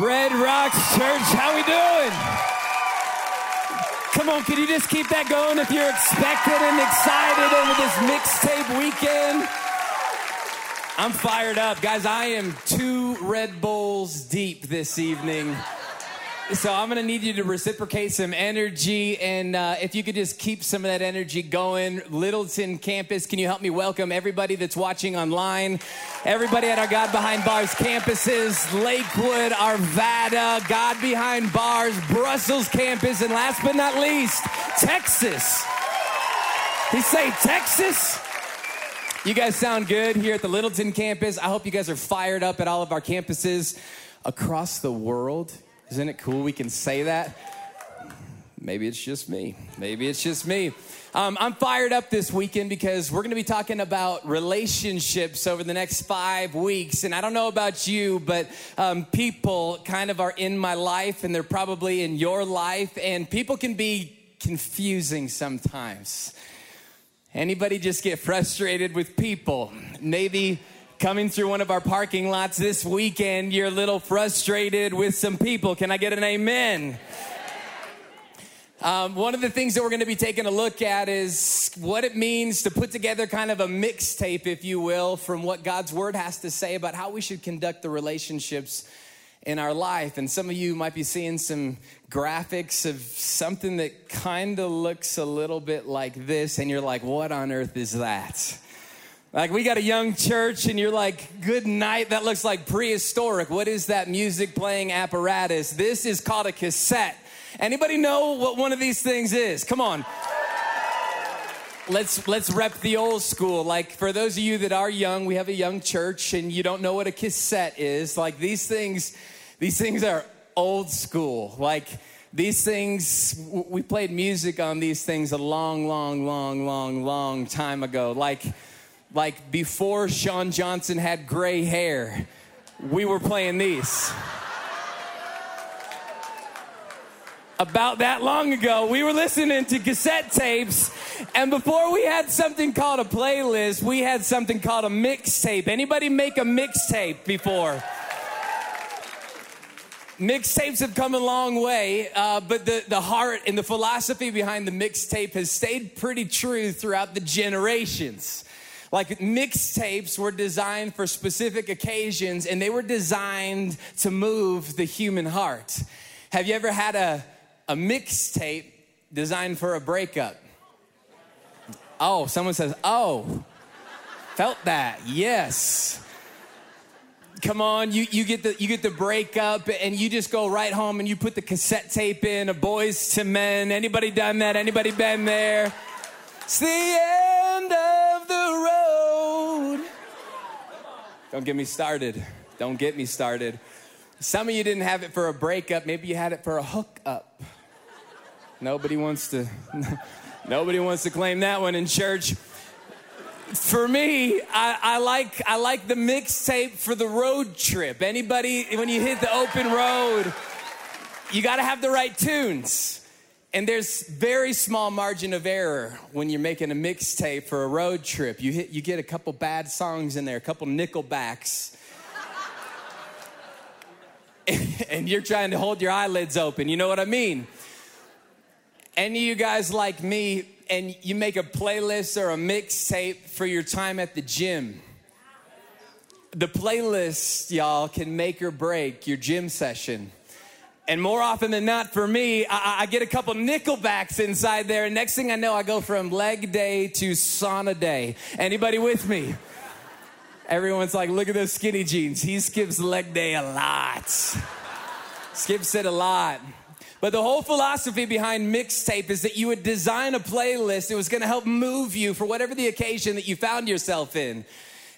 Red Rocks Church, how we doing? Come on, can you just keep that going if you're expected and excited over this mixtape weekend? I'm fired up. Guys, I am two Red Bulls deep this evening. So I'm to need you to reciprocate some energy, and uh, if you could just keep some of that energy going. Littleton campus, can you help me welcome everybody that's watching online, everybody at our God Behind Bars campuses, Lakewood, Arvada, God Behind Bars, Brussels campus, and last but not least, Texas. He say Texas. You guys sound good here at the Littleton campus. I hope you guys are fired up at all of our campuses across the world. Isn't it cool we can say that? Maybe it's just me. Maybe it's just me. Um, I'm fired up this weekend because we're going to be talking about relationships over the next five weeks. And I don't know about you, but um, people kind of are in my life and they're probably in your life. And people can be confusing sometimes. Anybody just get frustrated with people? Maybe coming through one of our parking lots this weekend, you're a little frustrated with some people. Can I get an amen? Um, one of the things that we're going to be taking a look at is what it means to put together kind of a mixtape, if you will, from what God's word has to say about how we should conduct the relationships in our life. And some of you might be seeing some graphics of something that kind of looks a little bit like this, and you're like, what on earth is that? Like, we got a young church, and you're like, good night. That looks like prehistoric. What is that music playing apparatus? This is called a cassette. Anybody know what one of these things is? Come on. Let's let's rep the old school. Like for those of you that are young, we have a young church and you don't know what a cassette is. Like these things these things are old school. Like these things we played music on these things a long long long long long time ago. Like like before Sean Johnson had gray hair, we were playing these. About that long ago, we were listening to cassette tapes, and before we had something called a playlist, we had something called a mixtape. Anybody make a mixtape before? Mixtapes have come a long way, uh, but the, the heart and the philosophy behind the mixtape has stayed pretty true throughout the generations. Like mixtapes were designed for specific occasions and they were designed to move the human heart. Have you ever had a, a mixtape designed for a breakup? Oh, someone says, oh, felt that, yes come on you, you get the you get the breakup and you just go right home and you put the cassette tape in a Boyz II Men anybody done that anybody been there it's the end of don't get me started. Don't get me started. Some of you didn't have it for a breakup. Maybe you had it for a hookup. Nobody wants to nobody wants to claim that one in church. For me, I, I, like I like the mixtape for the road trip. Anybody, when you hit the open road, you got to have the right tunes. And there's very small margin of error when you're making a mixtape for a road trip. You hit, you get a couple bad songs in there, a couple Nickelbacks, and you're trying to hold your eyelids open. You know what I mean? Any of you guys like me and you make a playlist or a mixtape for your time at the gym. The playlist, y'all, can make or break your gym session. And more often than not, for me, I, I, get a couple nickelbacks inside there, and next thing I know, I go from leg day to sauna day. Anybody with me? Everyone's like, look at those skinny jeans. He skips leg day a lot. Skips it a lot. But the whole philosophy behind mixtape is that you would design a playlist. It was going to help move you for whatever the occasion that you found yourself in.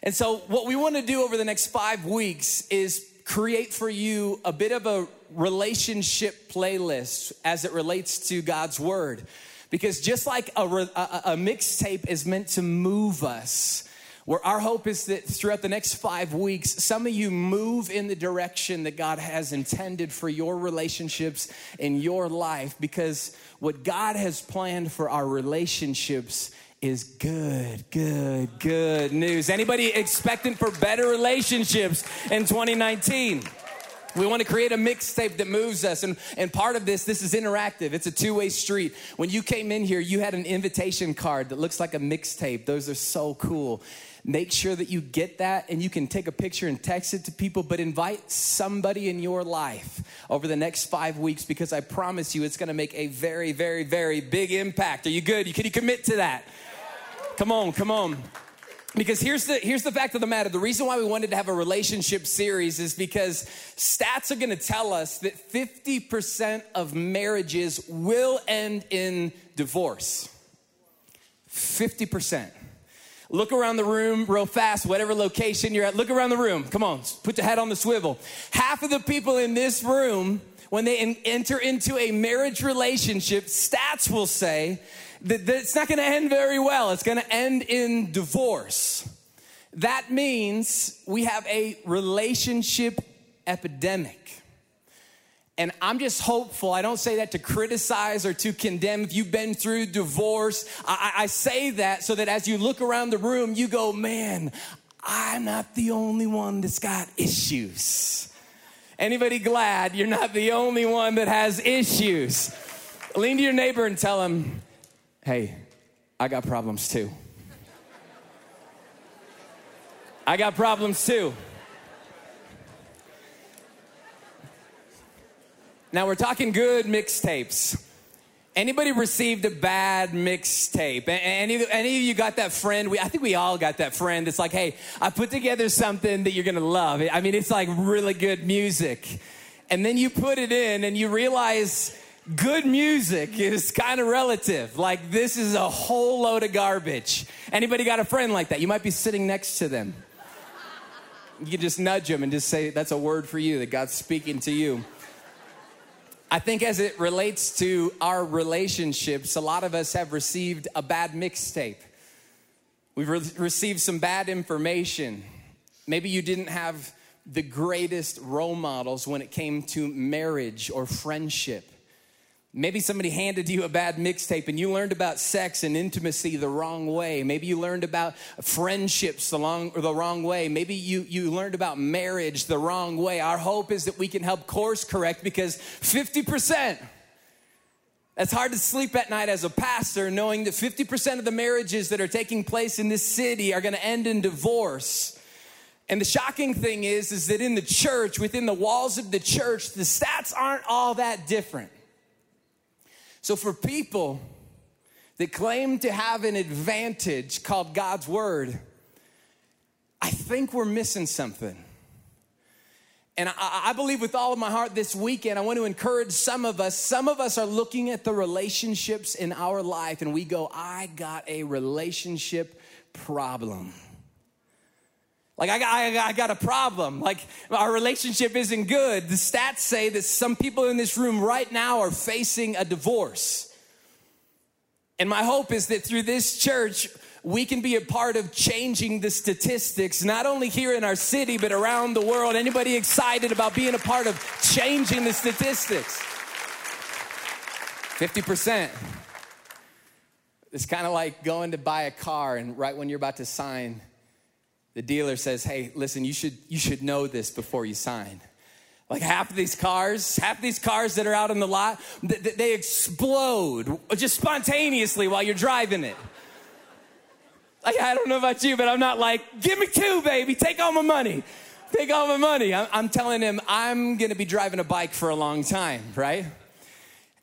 And so, what we want to do over the next five weeks is create for you a bit of a relationship playlist as it relates to God's Word. Because just like a, a, a mixtape is meant to move us, where our hope is that throughout the next five weeks, some of you move in the direction that God has intended for your relationships in your life because what God has planned for our relationships is good, good, good news. Anybody expecting for better relationships in 2019? We want to create a mixtape that moves us. And, and part of this, this is interactive. It's a two way street. When you came in here, you had an invitation card that looks like a mixtape. Those are so cool. Make sure that you get that and you can take a picture and text it to people, but invite somebody in your life over the next five weeks because I promise you it's going to make a very, very, very big impact. Are you good? Can you commit to that? Come on, come on. Because here's the here's the fact of the matter. The reason why we wanted to have a relationship series is because stats are going to tell us that 50% of marriages will end in divorce. 50%. Look around the room real fast, whatever location you're at. Look around the room. Come on, put your head on the swivel. Half of the people in this room, when they enter into a marriage relationship, stats will say that it's not going to end very well. It's going to end in divorce. That means we have a relationship epidemic. And I'm just hopeful. I don't say that to criticize or to condemn. If you've been through divorce, I, I, say that so that as you look around the room, you go, man, I'm not the only one that's got issues. Anybody glad you're not the only one that has issues? Lean to your neighbor and tell him, hey, I got problems too. I got problems too. Now we're talking good mixtapes. Anybody received a bad mixtape? Any, any of you got that friend? We, I think we all got that friend that's like, hey, I put together something that you're gonna love. I mean, it's like really good music. And then you put it in and you realize good music is kind of relative. Like this is a whole load of garbage. Anybody got a friend like that? You might be sitting next to them. You can just nudge them and just say, that's a word for you that God's speaking to you. I think as it relates to our relationships, a lot of us have received a bad mixtape. We've re- received some bad information. Maybe you didn't have the greatest role models when it came to marriage or friendship. Maybe somebody handed you a bad mixtape and you learned about sex and intimacy the wrong way. Maybe you learned about friendships the, long, the wrong way. Maybe you, you learned about marriage the wrong way. Our hope is that we can help course correct because 50%, that's hard to sleep at night as a pastor knowing that 50% of the marriages that are taking place in this city are going to end in divorce. And the shocking thing is, is that in the church, within the walls of the church, the stats aren't all that different. So, for people that claim to have an advantage called God's Word, I think we're missing something. And I, I, believe with all of my heart this weekend, I want to encourage some of us. Some of us are looking at the relationships in our life and we go, I got a relationship problem. Like, I got, I, I got a problem. Like, our relationship isn't good. The stats say that some people in this room right now are facing a divorce. And my hope is that through this church, we can be a part of changing the statistics, not only here in our city, but around the world. Anybody excited about being a part of changing the statistics? 50%. It's kind of like going to buy a car, and right when you're about to sign, the dealer says, hey, listen, you should, you should know this before you sign. Like half of these cars, half of these cars that are out in the lot, they explode just spontaneously while you're driving it. Like, I don't know about you, but I'm not like, give me two, baby, take all my money. Take all my money. I'm telling him I'm gonna be driving a bike for a long time, right?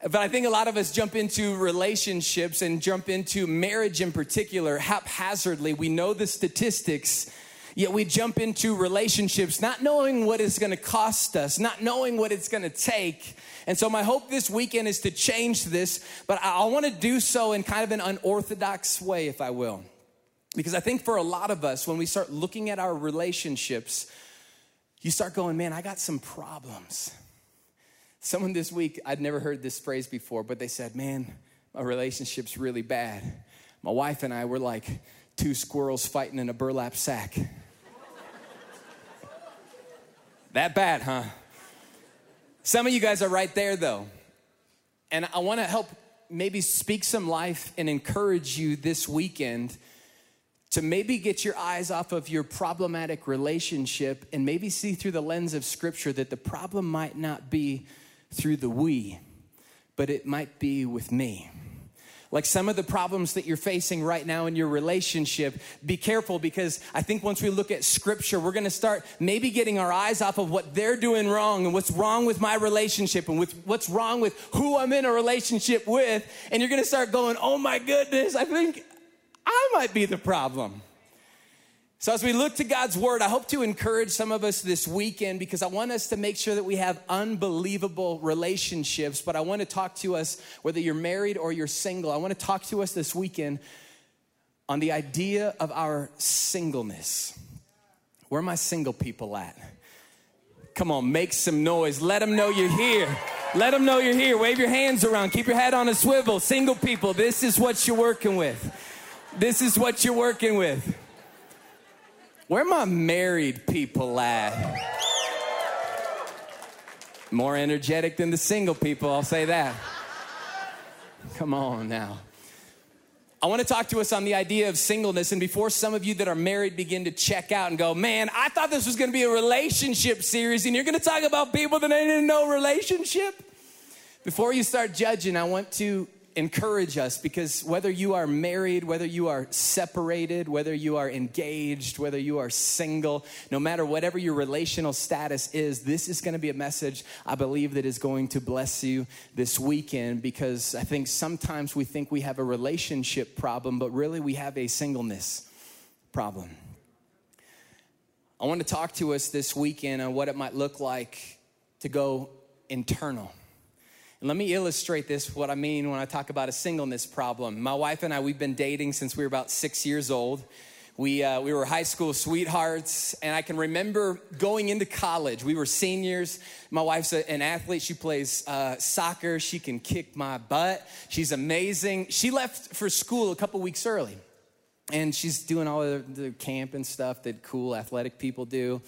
But I think a lot of us jump into relationships and jump into marriage in particular haphazardly. We know the statistics, yet we jump into relationships not knowing what it's gonna cost us, not knowing what it's gonna take. And so, my hope this weekend is to change this, but I, wanna do so in kind of an unorthodox way, if I will. Because I think for a lot of us, when we start looking at our relationships, you start going, man, I got some problems. Someone this week, I'd never heard this phrase before, but they said, Man, my relationship's really bad. My wife and I were like two squirrels fighting in a burlap sack. that bad, huh? Some of you guys are right there though. And I wanna help maybe speak some life and encourage you this weekend to maybe get your eyes off of your problematic relationship and maybe see through the lens of scripture that the problem might not be through the we, but it might be with me. Like some of the problems that you're facing right now in your relationship, be careful because I think once we look at scripture, we're gonna start maybe getting our eyes off of what they're doing wrong and what's wrong with my relationship and with what's wrong with who I'm in a relationship with. And you're gonna start going, oh my goodness, I think I might be the problem. So, as we look to God's word, I hope to encourage some of us this weekend because I want us to make sure that we have unbelievable relationships. But I want to talk to us, whether you're married or you're single, I want to talk to us this weekend on the idea of our singleness. Where are my single people at? Come on, make some noise. Let them know you're here. Let them know you're here. Wave your hands around. Keep your head on a swivel. Single people, this is what you're working with. This is what you're working with. Where my married people at? More energetic than the single people, I'll say that. Come on now. I want to talk to us on the idea of singleness. And before some of you that are married begin to check out and go, man, I thought this was going to be a relationship series, and you're going to talk about people that ain't in no relationship. Before you start judging, I want to encourage us because whether you are married, whether you are separated, whether you are engaged, whether you are single, no matter whatever your relational status is, this is going to be a message I believe that is going to bless you this weekend because I think sometimes we think we have a relationship problem, but really we have a singleness problem. I want to talk to us this weekend on what it might look like to go internal. And let me illustrate this, what I mean when I talk about a singleness problem. My wife and I, we've been dating since we were about six years old. We, uh, we were high school sweethearts, and I can remember going into college. We were seniors. My wife's a, an athlete. She plays uh, soccer. She can kick my butt. She's amazing. She left for school a couple weeks early, and she's doing all the, the camp and stuff that cool athletic people do.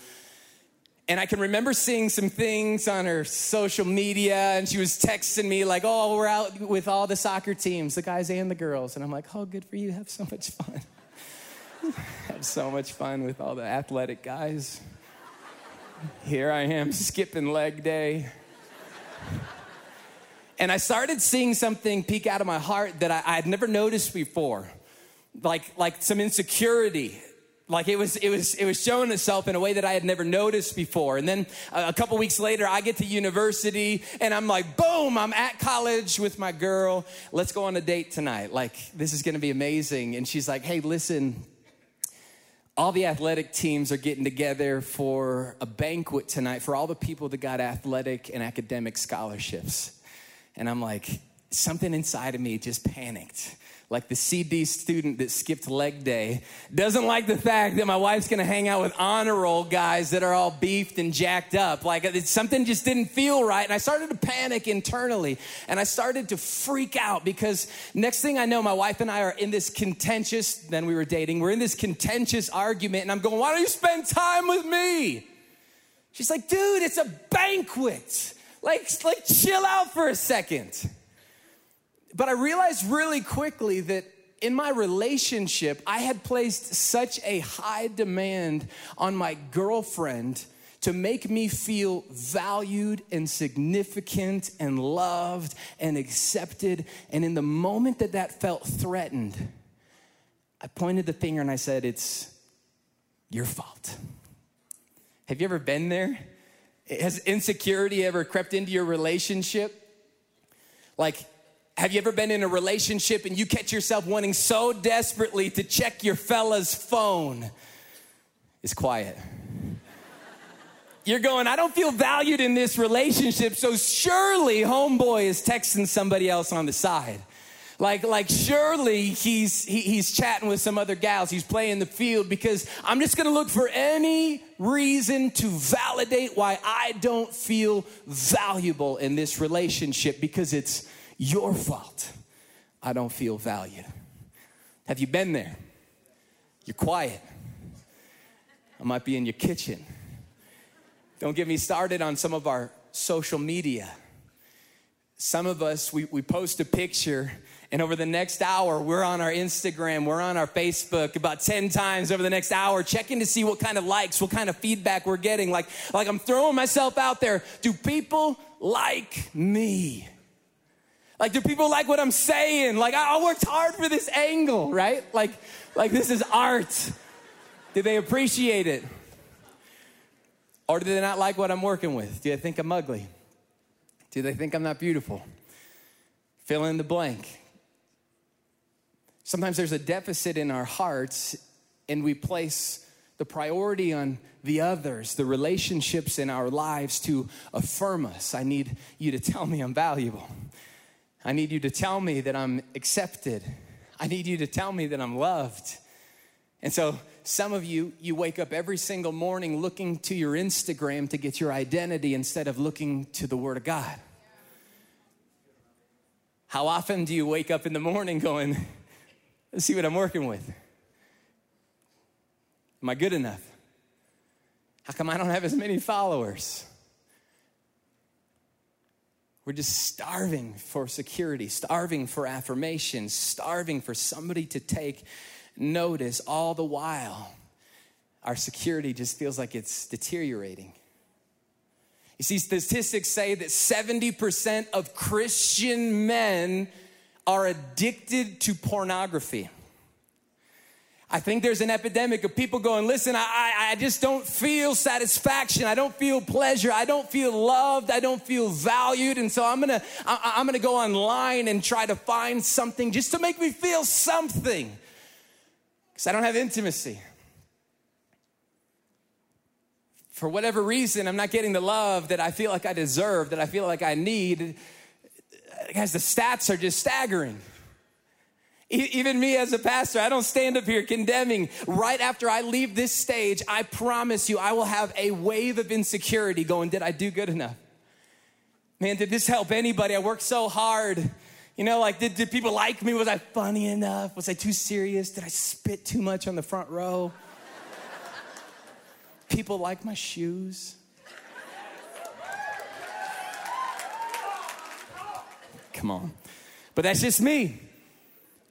And I can remember seeing some things on her social media, and she was texting me, like, oh, we're out with all the soccer teams, the guys and the girls. And I'm like, oh, good for you. Have so much fun. Have so much fun with all the athletic guys. Here I am skipping leg day. And I started seeing something peek out of my heart that I, had never noticed before, like, like some insecurity like it was it was it was showing itself in a way that i had never noticed before. And then uh, a couple weeks later i get to university and i'm like boom i'm at college with my girl. Let's go on a date tonight. Like this is going to be amazing. And she's like hey listen all the athletic teams are getting together for a banquet tonight for all the people that got athletic and academic scholarships. And i'm like something inside of me just panicked like the CD student that skipped leg day, doesn't like the fact that my wife's gonna hang out with honor roll guys that are all beefed and jacked up. Like something just didn't feel right. And I started to panic internally and I started to freak out because next thing I know, my wife and I are in this contentious, then we were dating, we're in this contentious argument and I'm going, why don't you spend time with me? She's like, dude, it's a banquet. Like, like chill out for a second. But I realized really quickly that in my relationship, I had placed such a high demand on my girlfriend to make me feel valued and significant and loved and accepted. And in the moment that that felt threatened, I pointed the finger and I said, It's your fault. Have you ever been there? Has insecurity ever crept into your relationship? Like, have you ever been in a relationship and you catch yourself wanting so desperately to check your fella's phone? It's quiet. You're going, I don't feel valued in this relationship, so surely homeboy is texting somebody else on the side. Like, like surely he's he, he's chatting with some other gals. He's playing the field because I'm just gonna look for any reason to validate why I don't feel valuable in this relationship because it's your fault I don't feel valued. Have you been there? You're quiet. I might be in your kitchen. Don't get me started on some of our social media. Some of us, we, we post a picture And over the next hour, we're on our Instagram, we're on our Facebook about 10 times over the next hour, checking to see what kind of likes, what kind of feedback we're getting. Like, like I'm throwing myself out there. Do people like me? Like, do people like what I'm saying? Like, I, I worked hard for this angle, right? Like, like this is art. Do they appreciate it? Or do they not like what I'm working with? Do they think I'm ugly? Do they think I'm not beautiful? Fill in the blank. Sometimes there's a deficit in our hearts, and we place the priority on the others, the relationships in our lives to affirm us. I need you to tell me I'm valuable. I need you to tell me that I'm accepted. I need you to tell me that I'm loved. And so, some of you, you wake up every single morning looking to your Instagram to get your identity instead of looking to the Word of God. How often do you wake up in the morning going, Let's see what I'm working with. Am I good enough? How come I don't have as many followers? We're just starving for security, starving for affirmation, starving for somebody to take notice all the while. Our security just feels like it's deteriorating. You see, statistics say that 70% of Christian men are addicted to pornography. I think there's an epidemic of people going, listen, I, I just don't feel satisfaction. I don't feel pleasure. I don't feel loved. I don't feel valued. And so I'm going to, I'm going to go online and try to find something just to make me feel something. Because I don't have intimacy. For whatever reason, I'm not getting the love that I feel like I deserve, that I feel like I need guys, the stats are just staggering. Even me as a pastor, I don't stand up here condemning. Right after I leave this stage, I promise you, I will have a wave of insecurity going, Did I do good enough? Man, did this help anybody? I worked so hard. You know, like, did, did people like me? Was I funny enough? Was I too serious? Did I spit too much on the front row? people like my shoes. Come on. But that's just me.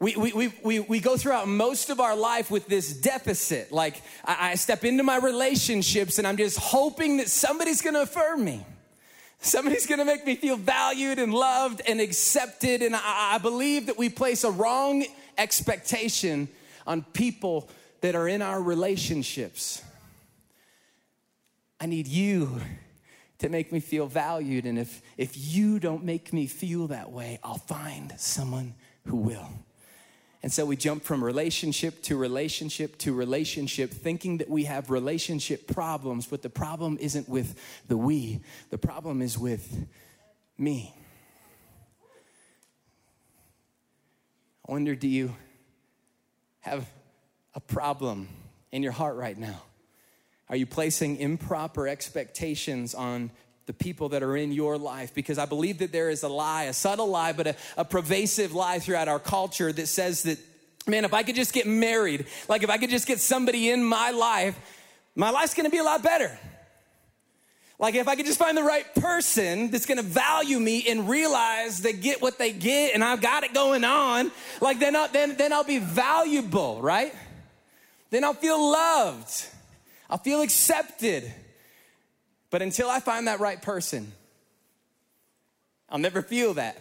We, we, we, we, go throughout most of our life with this deficit. Like, I, I step into my relationships and I'm just hoping that somebody's gonna affirm me. Somebody's gonna make me feel valued and loved and accepted. And I, I believe that we place a wrong expectation on people that are in our relationships. I need you to make me feel valued. And if, if you don't make me feel that way, I'll find someone who will. And so we jump from relationship to relationship to relationship, thinking that we have relationship problems, but the problem isn't with the we, the problem is with me. I wonder do you have a problem in your heart right now? Are you placing improper expectations on the people that are in your life? Because I believe that there is a lie, a subtle lie, but a, a pervasive lie throughout our culture that says that, man, if I could just get married, like if I could just get somebody in my life, my life's gonna be a lot better. Like if I could just find the right person that's gonna value me and realize they get what they get and I've got it going on, like then I'll, then, then I'll be valuable, right? Then I'll feel loved. I'll feel accepted. But until I find that right person, I'll never feel that.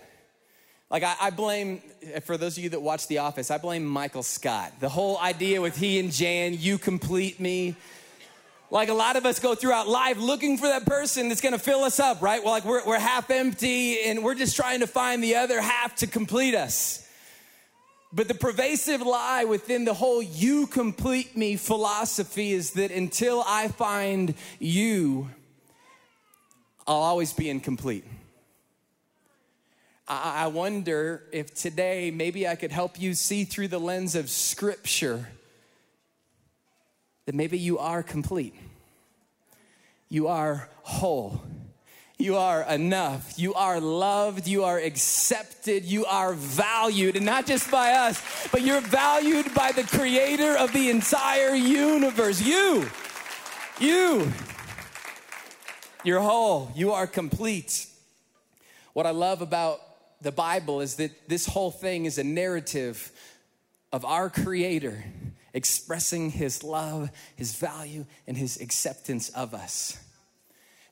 Like, I, I, blame, for those of you that watch The Office, I blame Michael Scott. The whole idea with he and Jan, you complete me. Like, a lot of us go throughout life looking for that person that's gonna fill us up, right? Well, like, we're, we're half empty and we're just trying to find the other half to complete us. But the pervasive lie within the whole you complete me philosophy is that until I find you, I'll always be incomplete. I wonder if today maybe I could help you see through the lens of Scripture that maybe you are complete, you are whole you are enough. You are loved. You are accepted. You are valued. And not just by us, but you're valued by the creator of the entire universe. You, you, you're whole. You are complete. What I love about the Bible is that this whole thing is a narrative of our Creator expressing His love, His value, and His acceptance of us.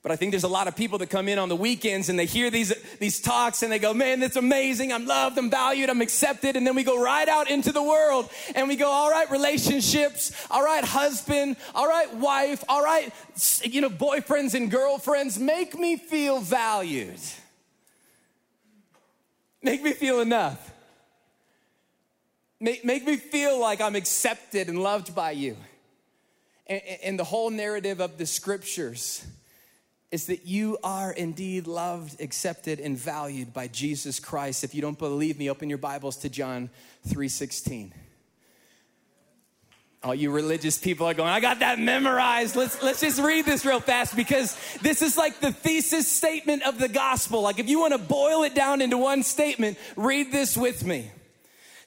But I think there's a lot of people that come in on the weekends and they hear these, these talks and they go, man, that's amazing. I'm loved, I'm valued, I'm accepted. And then we go right out into the world and we go, all right, relationships, all right, husband, all right, wife, all right, you know, boyfriends and girlfriends, make me feel valued. Make me feel enough. Make, make me feel like I'm accepted and loved by you. And, and the whole narrative of the scriptures is that you are indeed loved, accepted, and valued by Jesus Christ. If you don't believe me, open your Bibles to John 3:16. All you religious people are going, I got that memorized. Let's, let's just read this real fast because this is like the thesis statement of the gospel. Like, if you want to boil it down into one statement, read this with me.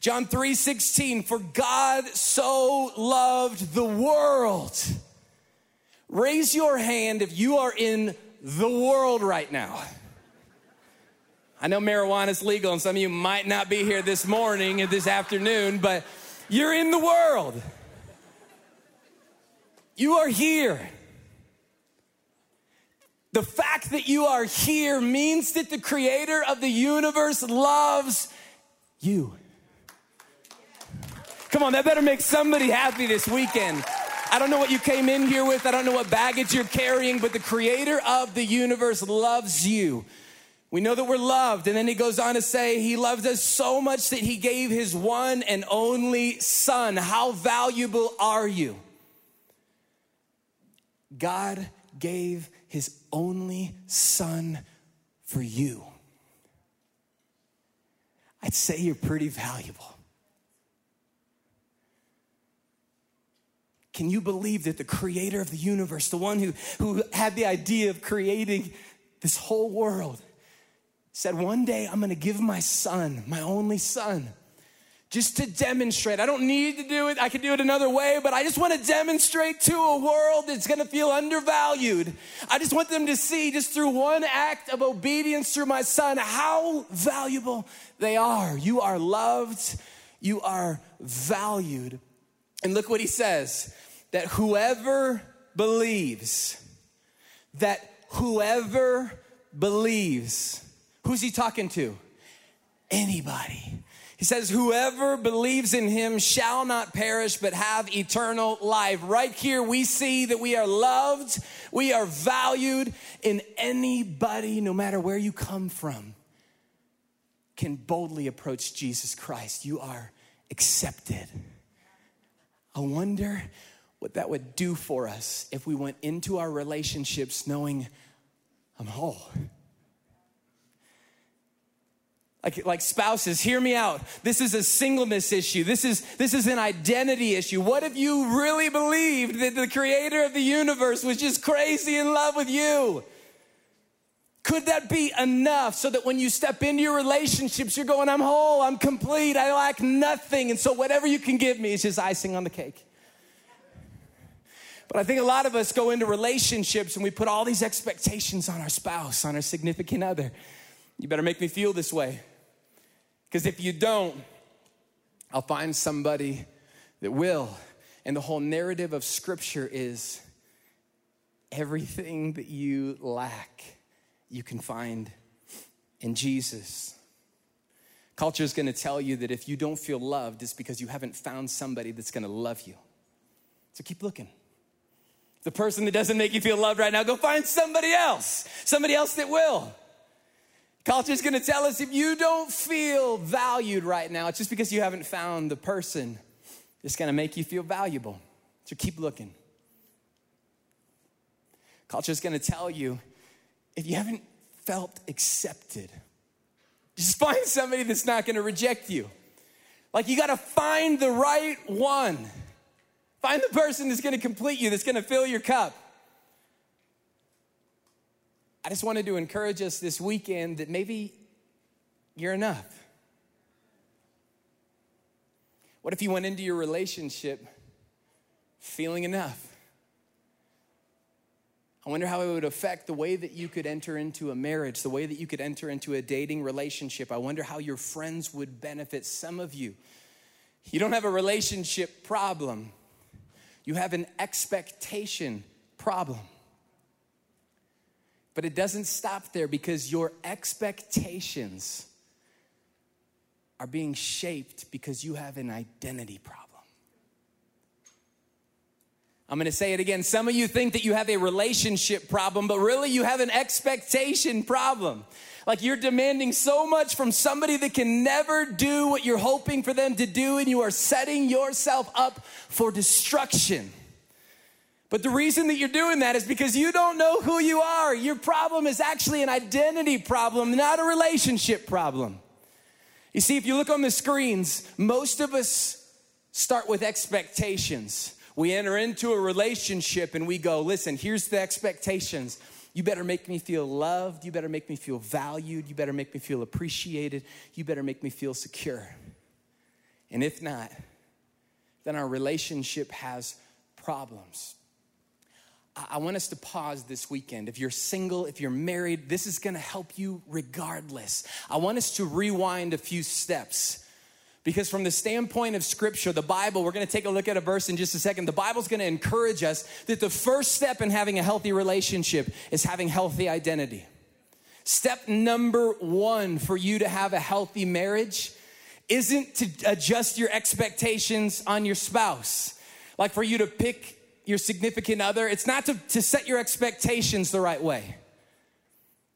John 3:16, for God so loved the world Raise your hand if you are in the world right now. I know marijuana is legal, and some of you might not be here this morning and this afternoon, but you're in the world. You are here. The fact that you are here means that the creator of the universe loves you. Come on, that better make somebody happy this weekend. I don't know what you came in here with. I don't know what baggage you're carrying, but the creator of the universe loves you. We know that we're loved. And then he goes on to say, He loved us so much that He gave His one and only Son. How valuable are you? God gave His only Son for you. I'd say you're pretty valuable. Can you believe that the creator of the universe, the one who, who had the idea of creating this whole world, said, One day I'm gonna give my son, my only son, just to demonstrate. I don't need to do it, I can do it another way, but I just wanna demonstrate to a world that's gonna feel undervalued. I just want them to see, just through one act of obedience through my son, how valuable they are. You are loved, you are valued. And look what he says that whoever believes, that whoever believes, who's he talking to? Anybody. He says, Whoever believes in him shall not perish but have eternal life. Right here, we see that we are loved, we are valued, in anybody, no matter where you come from, can boldly approach Jesus Christ. You are accepted. I wonder what that would do for us if we went into our relationships knowing I'm whole. Like, like spouses, hear me out. This is a singleness issue. This is, this is an identity issue. What if you really believed that the creator of the universe was just crazy in love with you? Could that be enough so that when you step into your relationships, you're going, I'm whole, I'm complete, I lack nothing. And so whatever you can give me is just icing on the cake. But I think a lot of us go into relationships and we put all these expectations on our spouse, on our significant other. You better make me feel this way. Because if you don't, I'll find somebody that will. And the whole narrative of Scripture is everything that you lack you can find in Jesus. Culture is going to tell you that if you don't feel loved, it's because you haven't found somebody that's going to love you. So keep looking. The person that doesn't make you feel loved right now, go find somebody else, somebody else that will. Culture is going to tell us if you don't feel valued right now, it's just because you haven't found the person that's going to make you feel valuable. So keep looking. Culture is going to tell you if you haven't felt accepted, just find somebody that's not gonna reject you. Like you gotta find the right one. Find the person that's gonna complete you, that's gonna fill your cup. I just wanted to encourage us this weekend that maybe you're enough. What if you went into your relationship feeling enough? I wonder how it would affect the way that you could enter into a marriage, the way that you could enter into a dating relationship. I wonder how your friends would benefit. Some of you, you don't have a relationship problem, you have an expectation problem. But it doesn't stop there because your expectations are being shaped because you have an identity problem. I'm gonna say it again. Some of you think that you have a relationship problem, but really you have an expectation problem. Like you're demanding so much from somebody that can never do what you're hoping for them to do, and you are setting yourself up for destruction. But the reason that you're doing that is because you don't know who you are. Your problem is actually an identity problem, not a relationship problem. You see, if you look on the screens, most of us start with expectations. We enter into a relationship and we go, listen, here's the expectations. You better make me feel loved. You better make me feel valued. You better make me feel appreciated. You better make me feel secure. And if not, then our relationship has problems. I want us to pause this weekend. If you're single, if you're married, this is gonna help you regardless. I want us to rewind a few steps because, from the standpoint of Scripture, the Bible, we're gonna take a look at a verse in just a second. The Bible's gonna encourage us that the first step in having a healthy relationship is having healthy identity. Step number one for you to have a healthy marriage isn't to adjust your expectations on your spouse. Like for you to pick your significant other, it's not to, to set your expectations the right way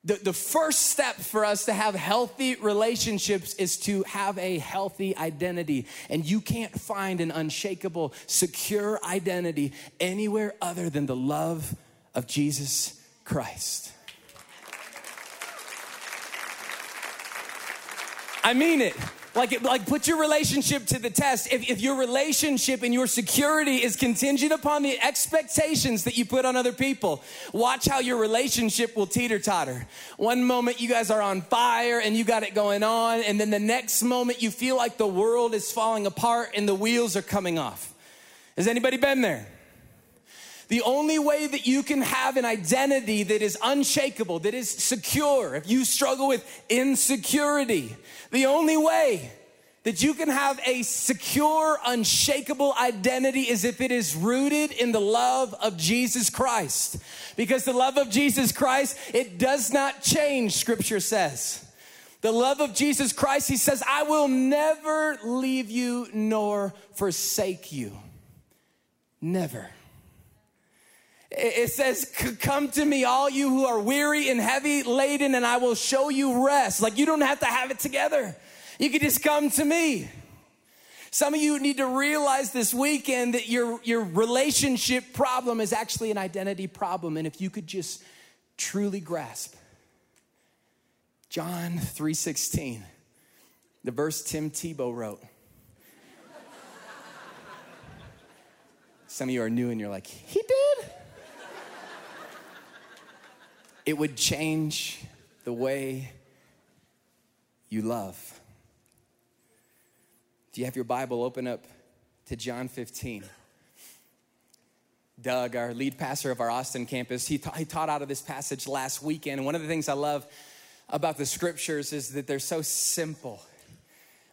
the, the first step for us to have healthy relationships is to have a healthy identity. And you can't find an unshakable, secure identity anywhere other than the love of Jesus Christ. I mean it. Like, like put your relationship to the test. If, if your relationship and your security is contingent upon the expectations that you put on other people, watch how your relationship will teeter totter. One moment you guys are on fire and you got it going on, and then the next moment you feel like the world is falling apart and the wheels are coming off. Has anybody been there? The only way that you can have an identity that is unshakable, that is secure, if you struggle with insecurity, the only way that you can have a secure, unshakable identity is if it is rooted in the love of Jesus Christ. Because the love of Jesus Christ, it does not change, scripture says. The love of Jesus Christ, he says, I will never leave you nor forsake you. Never. It says, Come to me, all you who are weary and heavy laden, and I will show you rest. Like you don't have to have it together. You can just come to me. Some of you need to realize this weekend that your, your relationship problem is actually an identity problem. And if you could just truly grasp John 3:16, the verse Tim Tebow wrote. Some of you are new and you're like, he did? It would change the way you love. Do you have your Bible open up to John 15? Doug, our lead pastor of our Austin campus, he, he taught out of this passage last weekend. One of the things I love about the scriptures is that they're so simple.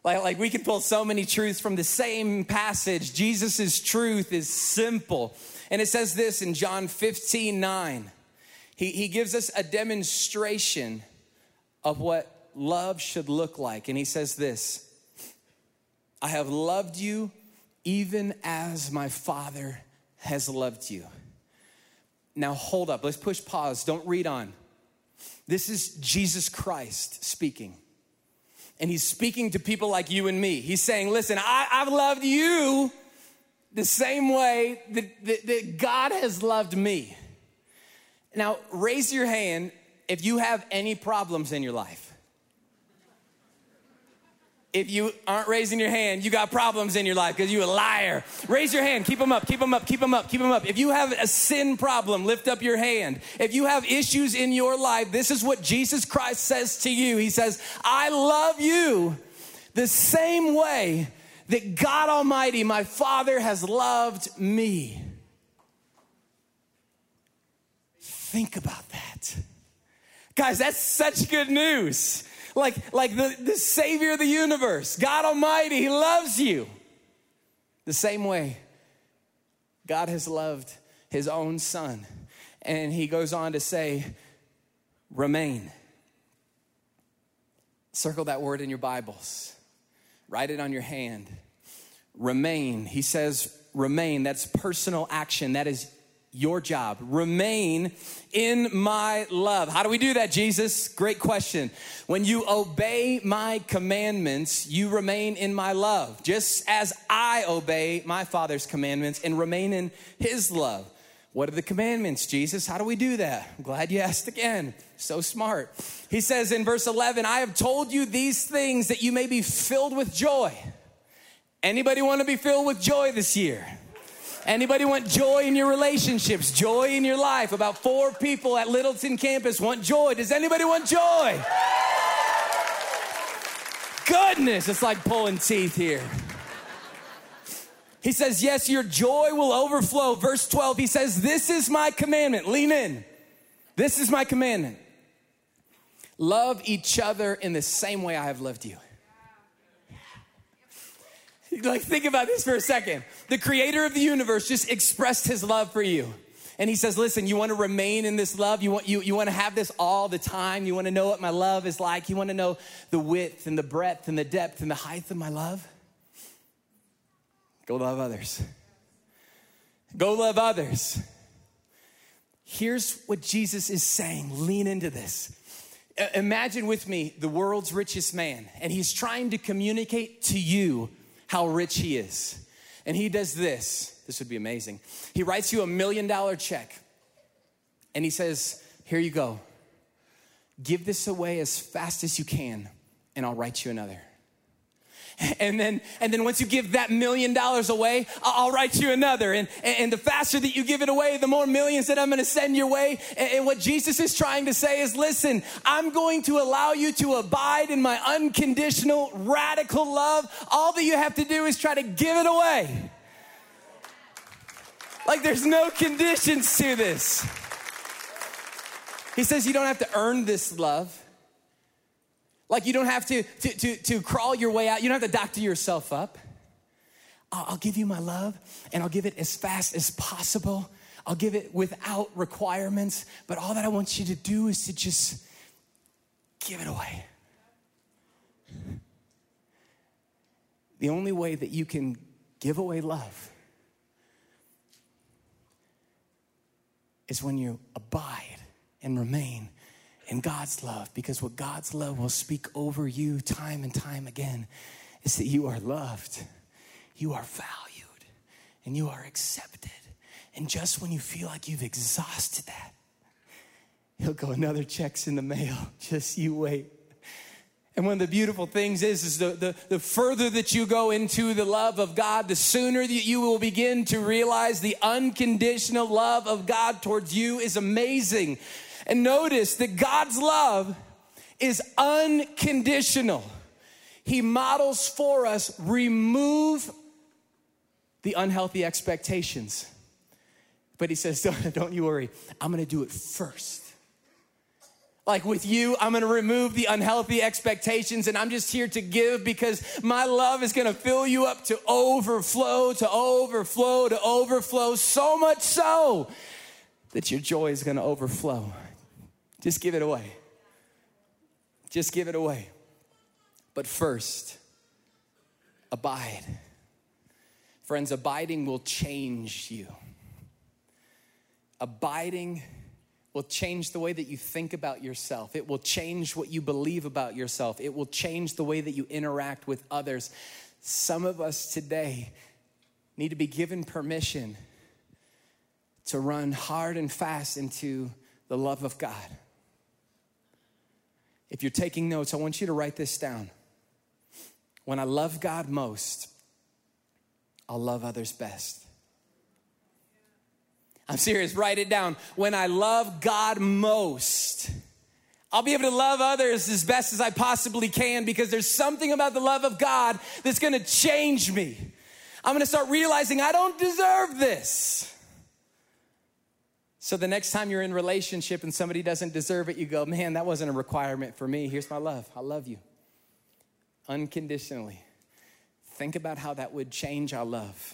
Like, like we can pull so many truths from the same passage. Jesus' truth is simple. And it says this in John 15 9. He, he gives us a demonstration of what love should look like. And he says this I have loved you even as my Father has loved you. Now hold up, let's push pause. Don't read on. This is Jesus Christ speaking. And he's speaking to people like you and me. He's saying, Listen, I, have loved you the same way that, that, that God has loved me. Now, raise your hand if you have any problems in your life. If you aren't raising your hand, you got problems in your life because you a liar. Raise your hand, keep them up, keep them up, keep them up, keep them up. If you have a sin problem, lift up your hand. If you have issues in your life, this is what Jesus Christ says to you. He says, I love you the same way that God Almighty, my Father, has loved me. Think about that. Guys, that's such good news. Like, like the, the Savior of the universe, God Almighty, He loves you. The same way God has loved His own Son. And He goes on to say, remain. Circle that word in your Bibles, write it on your hand. Remain. He says, remain. That's personal action. That is your job. Remain in my love. How do we do that, Jesus? Great question. When you obey my commandments, you remain in my love, just as I obey my Father's commandments and remain in his love. What are the commandments, Jesus? How do we do that? I'm glad you asked again. So smart. He says in verse 11, I have told you these things that you may be filled with joy. Anybody want to be filled with joy this year? Anybody want joy in your relationships, joy in your life? About four people at Littleton campus want joy. Does anybody want joy? Goodness, it's like pulling teeth here. He says, Yes, your joy will overflow. Verse 12, he says, This is my commandment. Lean in. This is my commandment. Love each other in the same way I have loved you. Like, think about this for a second. The creator of the universe just expressed his love for you. And he says, listen, you want to remain in this love? You want, you, you want to have this all the time? You want to know what my love is like? You want to know the width and the breadth and the depth and the height of my love? Go love others. Go love others. Here's what Jesus is saying lean into this. Imagine with me the world's richest man, and he's trying to communicate to you how rich he is. And he does this. This would be amazing. He writes you a million dollar check and he says, Here you go. Give this away as fast as you can, and I'll write you another. And then, and then once you give that million dollars away, I'll write you another. And, and the faster that you give it away, the more millions that I'm going to send your way. And what Jesus is trying to say is, listen, I'm going to allow you to abide in my unconditional, radical love. All that you have to do is try to give it away. Like there's no conditions to this. He says you don't have to earn this love. Like you don't have to, to, to, to crawl your way out. You don't have to doctor yourself up. I'll, I'll give you my love and I'll give it as fast as possible. I'll give it without requirements. But all that I want you to do is to just give it away. The only way that you can give away love is when you abide and remain in God's love because what God's love will speak over you time and time again is that you are loved, you are valued, and you are accepted. And just when you feel like you've exhausted that, he'll go, another check's in the mail. Just you wait. And one of the beautiful things is, is the, the, the, further that you go into the love of God, the sooner that you will begin to realize the unconditional love of God towards you is amazing. And notice that God's love is unconditional. He models for us remove the unhealthy expectations. But he says, don't, don't you worry, I'm gonna do it first. Like with you, I'm gonna remove the unhealthy expectations and I'm just here to give because my love is gonna fill you up to overflow, to overflow, to overflow, so much so that your joy is gonna overflow. Just give it away. Just give it away. But first, abide. Friends, abiding will change you. Abiding will change the way that you think about yourself. It will change what you believe about yourself. It will change the way that you interact with others. Some of us today need to be given permission to run hard and fast into the love of God. If you're taking notes, I want you to write this down. When I love God most, I'll love others best. I'm serious, write it down. When I love God most, I'll be able to love others as best as I possibly can because there's something about the love of God that's gonna change me. I'm gonna start realizing I don't deserve this. So the next time you're in relationship and somebody doesn't deserve it, you go, man, that wasn't a requirement for me. Here's my love. I love you. Unconditionally. Think about how that would change our love.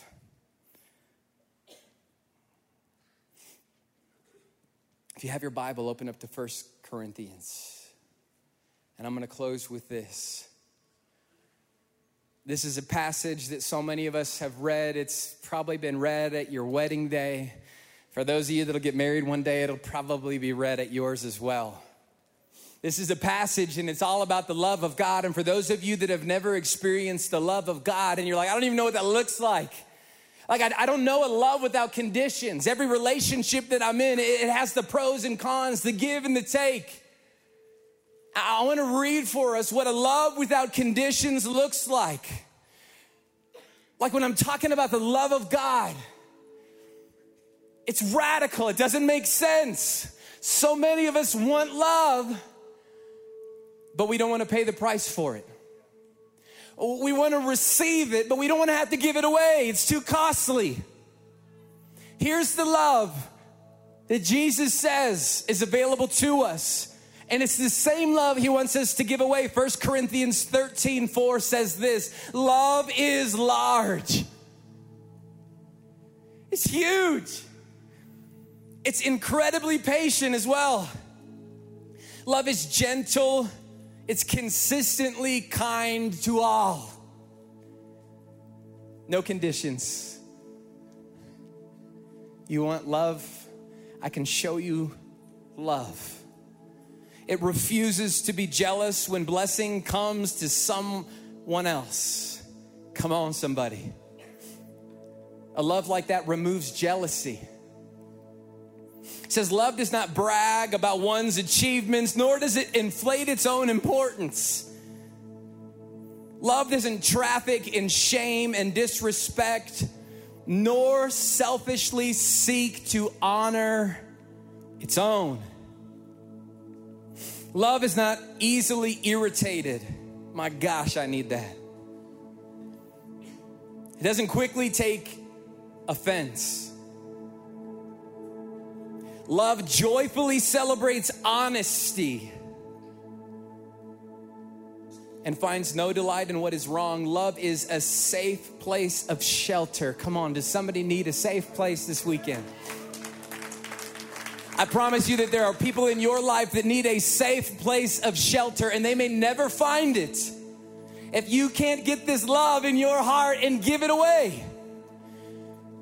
If you have your Bible, open up to First Corinthians. And I'm going to close with this. This is a passage that so many of us have read. It's probably been read at your wedding day. For those of you that'll get married one day, it'll probably be read at yours as well. This is a passage and it's all about the love of God. And for those of you that have never experienced the love of God and you're like, I don't even know what that looks like. Like, I, I don't know a love without conditions. Every relationship that I'm in, it, it has the pros and cons, the give and the take. I want to read for us what a love without conditions looks like. Like when I'm talking about the love of God, it's radical, it doesn't make sense. So many of us want love, but we don't want to pay the price for it. We want to receive it, but we don't want to have to give it away. It's too costly. Here's the love that Jesus says is available to us. And it's the same love he wants us to give away. 1 Corinthians 13 4 says this Love is large, it's huge. It's incredibly patient as well. Love is gentle, it's consistently kind to all. No conditions. You want love? I can show you love. It refuses to be jealous when blessing comes to someone else. Come on, somebody. A love like that removes jealousy. It says love does not brag about one's achievements, nor does it inflate its own importance. Love doesn't traffic in shame and disrespect, nor selfishly seek to honor its own. Love is not easily irritated. My gosh, I need that. It doesn't quickly take offense. Love joyfully celebrates honesty and finds no delight in what is wrong. Love is a safe place of shelter. Come on, does somebody need a safe place this weekend? I promise you that there are people in your life that need a safe place of shelter and they may never find it. If you can't get this love in your heart and give it away,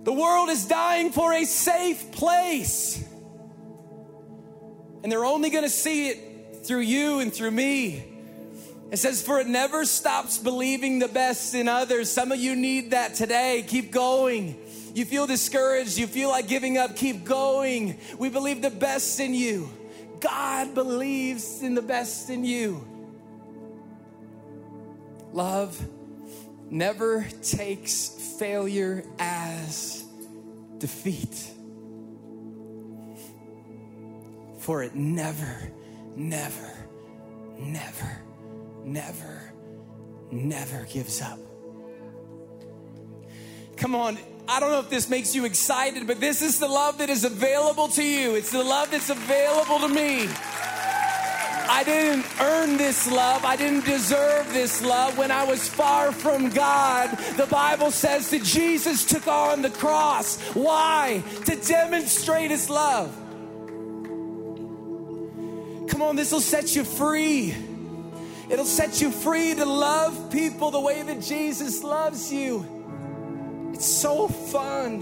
the world is dying for a safe place. And they're only gonna see it through you and through me. It says, For it never stops believing the best in others. Some of you need that today. Keep going. You feel discouraged, you feel like giving up, keep going. We believe the best in you. God believes in the best in you. Love never takes failure as defeat. For it never, never, never, never, never gives up. Come on, I don't know if this makes you excited, but this is the love that is available to you. It's the love that's available to me. I didn't earn this love. I didn't deserve this love. When I was far from God, the Bible says that Jesus took on the cross. Why? To demonstrate his love. Come on, this will set you free. It'll set you free to love people the way that Jesus loves you. It's so fun.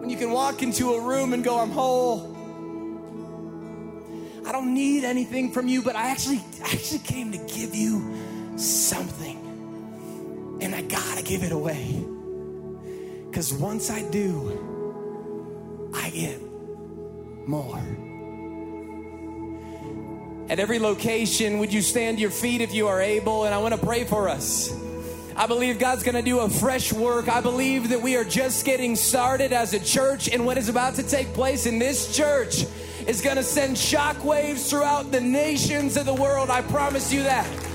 When you can walk into a room and go, I'm whole. I don't need anything from you, but I actually actually came to give you something. And I gotta give it away. Because once I do, I get more. At every location, would you stand to your feet if you are able? And I want to pray for us. I believe God's going to do a fresh work. I believe that we are just getting started as a church, and what is about to take place in this church is going to send shockwaves throughout the nations of the world. I promise you that.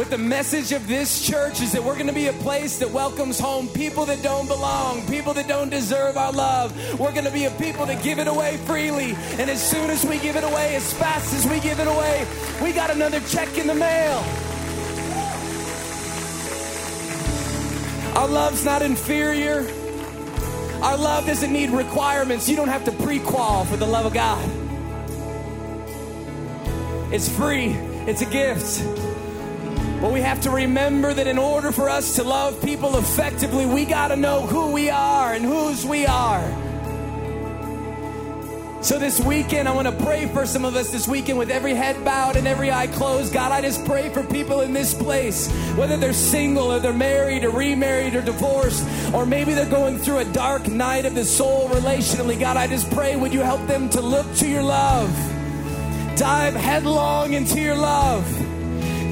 But the message of this church is that we're going to be a place that welcomes home people that don't belong, people that don't deserve our love. We're going to be a people that give it away freely. And as soon as we give it away, as fast as we give it away, we got another check in the mail. Our love's not inferior. Our love doesn't need requirements. You don't have to pre-qual for the love of God. It's free. It's a gift. But we have to remember that in order for us to love people effectively, we got to know who we are and whose we are. So this weekend, I want to pray for some of us this weekend with every head bowed and every eye closed. God, I just pray for people in this place, whether they're single or they're married or remarried or divorced, or maybe they're going through a dark night of the soul relationally. God, I just pray, would you help them to look to your love? Dive headlong into your love.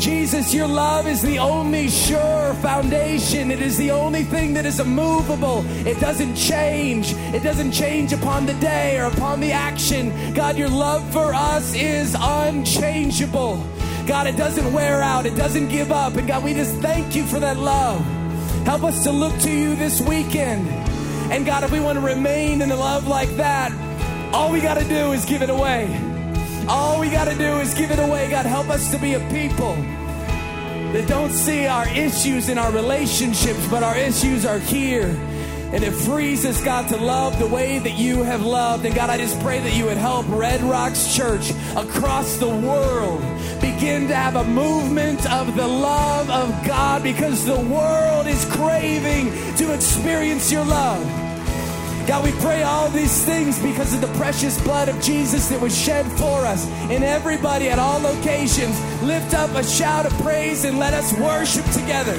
Jesus, your love is the only sure foundation. It is the only thing that is immovable. It doesn't change. It doesn't change upon the day or upon the action. God, your love for us is unchangeable. God, it doesn't wear out. It doesn't give up. And God, we just thank you for that love. Help us to look to you this weekend. And God, if we want to remain in a love like that, all we got to do is give it away. All we got to do is give it away. God, help us to be a people that don't see our issues in our relationships, but our issues are here. And it frees us, God, to love the way that you have loved. And God, I just pray that you would help Red Rocks Church across the world begin to have a movement of the love of God because the world is craving to experience your love. God, we pray all these things because of the precious blood of Jesus that was shed for us. And everybody at all locations, lift up a shout of praise and let us worship together.